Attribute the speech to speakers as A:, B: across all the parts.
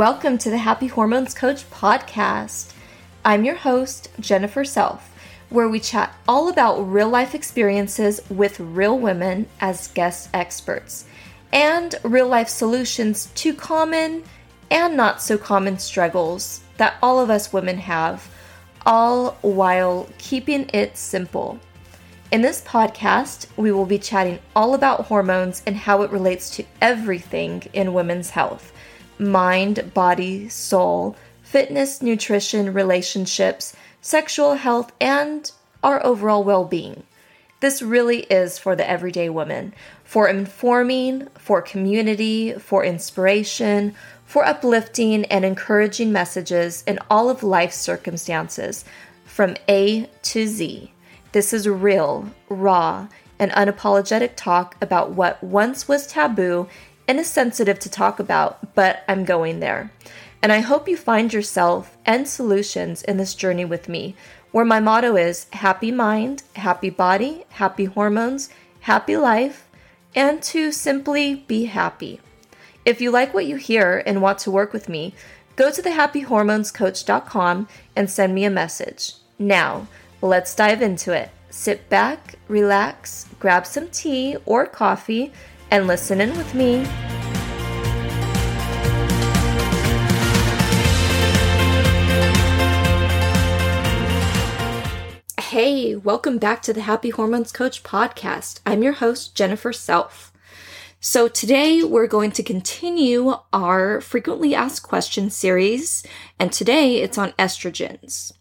A: welcome to the Happy Hormones Coach podcast. I'm your host, Jenifer Self, where we chat all about real life experiences with real women as guest experts and real life solutions to common and not so common struggles that all of us women have, all while keeping it simple. In this podcast, we will be chatting all about hormones and how it relates to everything in women's health mind, body, soul, fitness, nutrition, relationships, sexual health, and our overall well being. This really is for the everyday woman, for informing, for community, for inspiration, for uplifting and encouraging messages in all of life's circumstances, from A to Z. This is real, raw, and unapologetic talk about what once was taboo and is sensitive to talk about, but I'm going there. And I hope you find yourself and solutions in this journey with me, where my motto is happy mind, happy body, happy hormones, happy life, and to simply be happy. If you like what you hear and want to work with me, go to thehappyhormonescoach.com and send me a message. Now, let's dive into it. Sit back, relax, grab some tea or coffee and listen in with me. Hey, welcome back to the Happy Hormones Coach podcast. I'm your host, Jenifer Self. So, today we're going to continue our frequently asked questions series, and today it's on estrogens.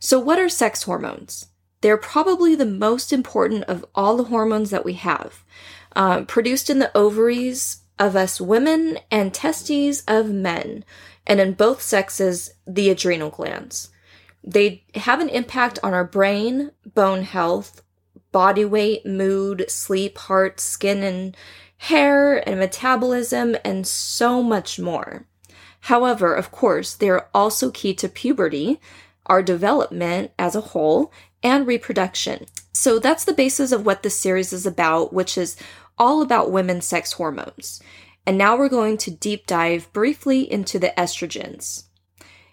A: So, what are sex hormones? They're probably the most important of all the hormones that we have uh, produced in the ovaries of us women and testes of men, and in both sexes, the adrenal glands. They have an impact on our brain, bone health, body weight, mood, sleep, heart, skin, and hair, and metabolism, and so much more. However, of course, they are also key to puberty, our development as a whole, and reproduction. So that's the basis of what this series is about, which is all about women's sex hormones. And now we're going to deep dive briefly into the estrogens.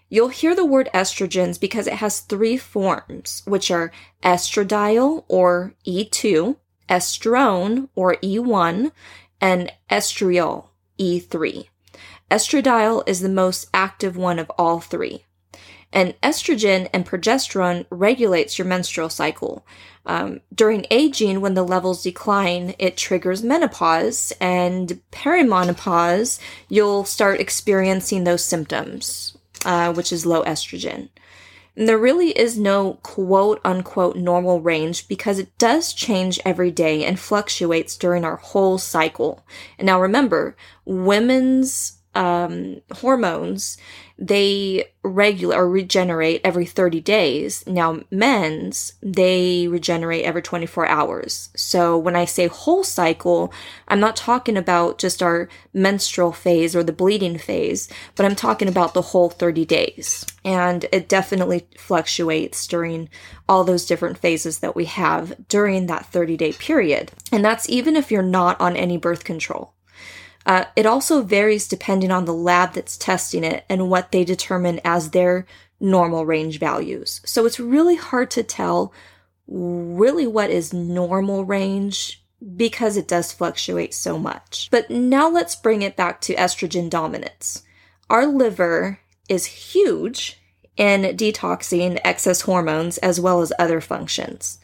A: You'll hear the word estrogens because it has three forms, which are estradiol or E2, estrone or E1, and estriol E3. Estradiol is the most active one of all three. And estrogen and progesterone regulates your menstrual cycle. Um, during aging, when the levels decline, it triggers menopause, and perimenopause, you'll start experiencing those symptoms, uh, which is low estrogen. And there really is no quote unquote normal range because it does change every day and fluctuates during our whole cycle. And now remember, women's um, hormones they regular or regenerate every 30 days. Now, men's, they regenerate every 24 hours. So when I say whole cycle, I'm not talking about just our menstrual phase or the bleeding phase, but I'm talking about the whole 30 days. And it definitely fluctuates during all those different phases that we have during that 30 day period. And that's even if you're not on any birth control. Uh, it also varies depending on the lab that's testing it and what they determine as their normal range values. So it's really hard to tell really what is normal range because it does fluctuate so much. But now let's bring it back to estrogen dominance. Our liver is huge in detoxing excess hormones as well as other functions.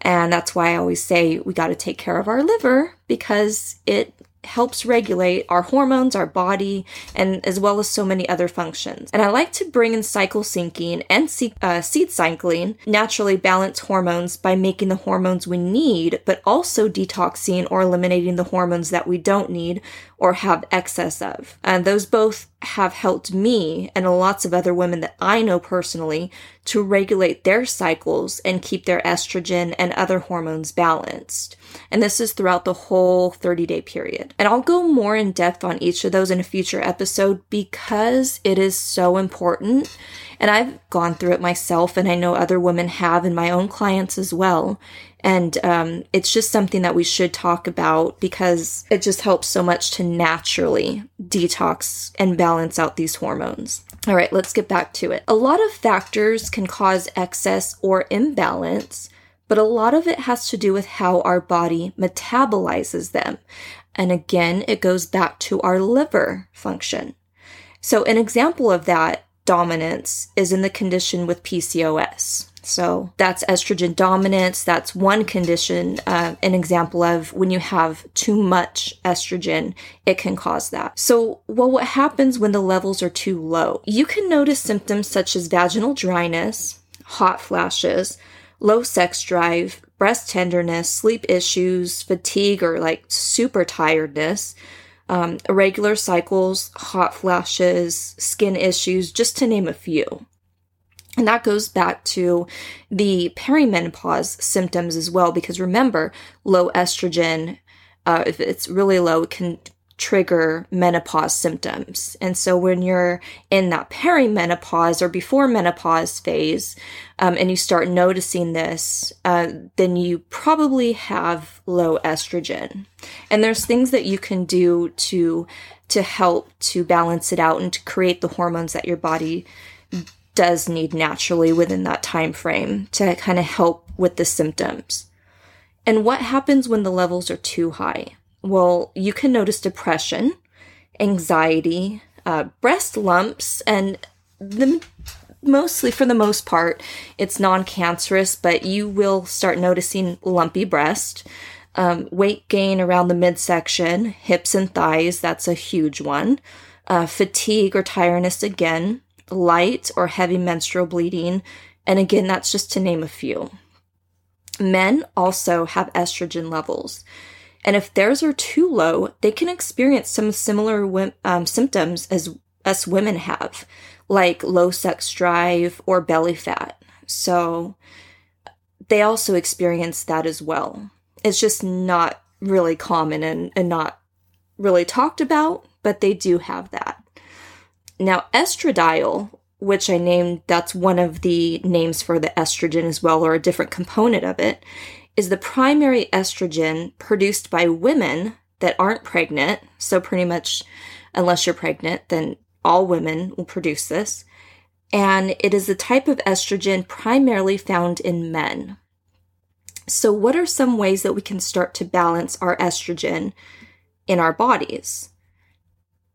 A: And that's why I always say we got to take care of our liver because it helps regulate our hormones, our body, and as well as so many other functions. And I like to bring in cycle syncing and uh, seed cycling, naturally balance hormones by making the hormones we need, but also detoxing or eliminating the hormones that we don't need or have excess of. And those both have helped me and lots of other women that I know personally to regulate their cycles and keep their estrogen and other hormones balanced. And this is throughout the whole 30 day period. And I'll go more in depth on each of those in a future episode because it is so important. And I've gone through it myself, and I know other women have, and my own clients as well. And um, it's just something that we should talk about because it just helps so much to naturally detox and balance out these hormones. All right, let's get back to it. A lot of factors can cause excess or imbalance, but a lot of it has to do with how our body metabolizes them. And again, it goes back to our liver function. So, an example of that dominance is in the condition with PCOS. So that's estrogen dominance. That's one condition, uh, an example of when you have too much estrogen, it can cause that. So, well, what happens when the levels are too low? You can notice symptoms such as vaginal dryness, hot flashes, low sex drive, breast tenderness, sleep issues, fatigue, or like super tiredness. Um, irregular cycles, hot flashes, skin issues, just to name a few. And that goes back to the perimenopause symptoms as well, because remember, low estrogen, uh, if it's really low, it can trigger menopause symptoms. And so when you're in that perimenopause or before menopause phase, um, and you start noticing this, uh, then you probably have low estrogen. And there's things that you can do to to help to balance it out and to create the hormones that your body does need naturally within that time frame to kind of help with the symptoms. And what happens when the levels are too high? Well, you can notice depression, anxiety, uh, breast lumps, and the mostly for the most part it's non-cancerous but you will start noticing lumpy breast um, weight gain around the midsection hips and thighs that's a huge one uh, fatigue or tiredness again light or heavy menstrual bleeding, and again, that's just to name a few. Men also have estrogen levels. And if theirs are too low, they can experience some similar um, symptoms as us women have, like low sex drive or belly fat. So they also experience that as well. It's just not really common and, and not really talked about, but they do have that. Now, estradiol, which I named, that's one of the names for the estrogen as well, or a different component of it, is the primary estrogen produced by women that aren't pregnant. So, pretty much, unless you're pregnant, then all women will produce this. And it is a type of estrogen primarily found in men. So, what are some ways that we can start to balance our estrogen in our bodies?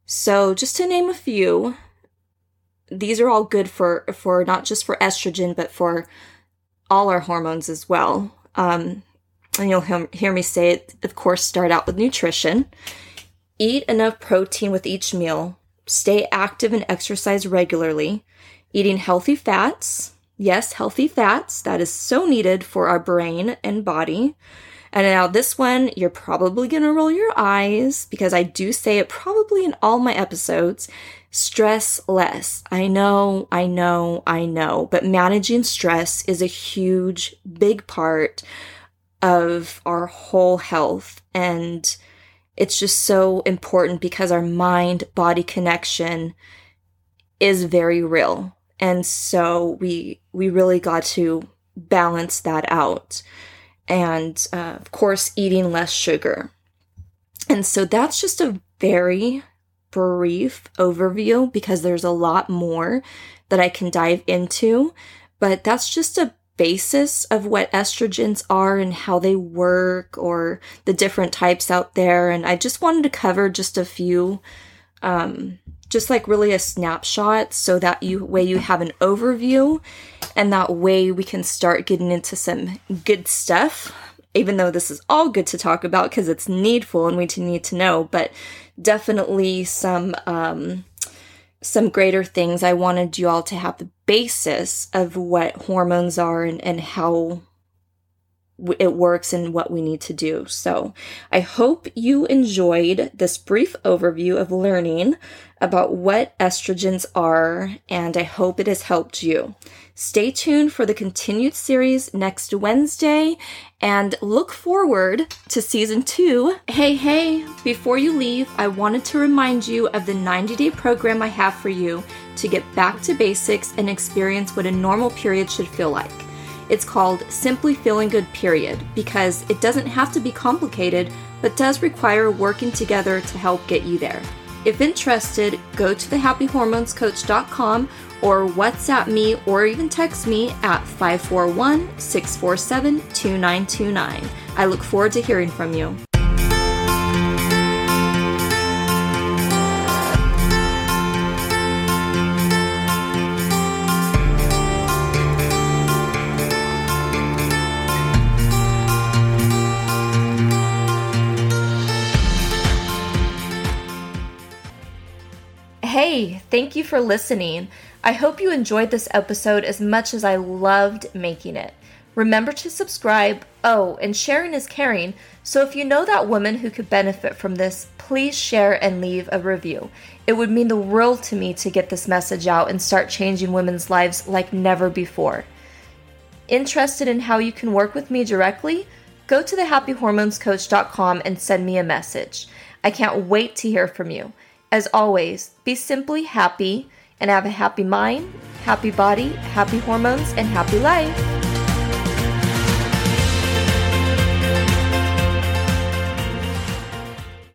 A: So, just to name a few, these are all good for for not just for estrogen, but for all our hormones as well. Um, and you'll hear me say it. Of course, start out with nutrition. Eat enough protein with each meal. Stay active and exercise regularly. Eating healthy fats. Yes, healthy fats. That is so needed for our brain and body. And now this one, you're probably going to roll your eyes because I do say it probably in all my episodes. Stress less. I know, I know, I know, but managing stress is a huge, big part of our whole health. And it's just so important because our mind body connection is very real. And so we, we really got to balance that out and uh, of course, eating less sugar. And so that's just a very brief overview because there's a lot more that I can dive into, but that's just a basis of what estrogens are and how they work or the different types out there. And I just wanted to cover just a few um, just like really a snapshot so that you way you have an overview and that way we can start getting into some good stuff even though this is all good to talk about because it's needful and we need to know but definitely some um some greater things. I wanted you all to have the basis of what hormones are and, and how it works and what we need to do. So I hope you enjoyed this brief overview of learning about what estrogens are, and I hope it has helped you. Stay tuned for the continued series next Wednesday and look forward to season two. Hey, hey, before you leave, I wanted to remind you of the 90 day program I have for you to get back to basics and experience what a normal period should feel like. It's called Simply Feeling Good Period because it doesn't have to be complicated, but does require working together to help get you there. If interested, go to thehappyhormonescoach.com or WhatsApp me or even text me at 541 647 2929. I look forward to hearing from you. Hey, thank you for listening. I hope you enjoyed this episode as much as I loved making it. Remember to subscribe. Oh, and sharing is caring. So if you know that woman who could benefit from this, please share and leave a review. It would mean the world to me to get this message out and start changing women's lives like never before. Interested in how you can work with me directly? Go to thehappyhormonescoach.com and send me a message. I can't wait to hear from you. As always, be simply happy and have a happy mind, happy body, happy hormones, and happy life.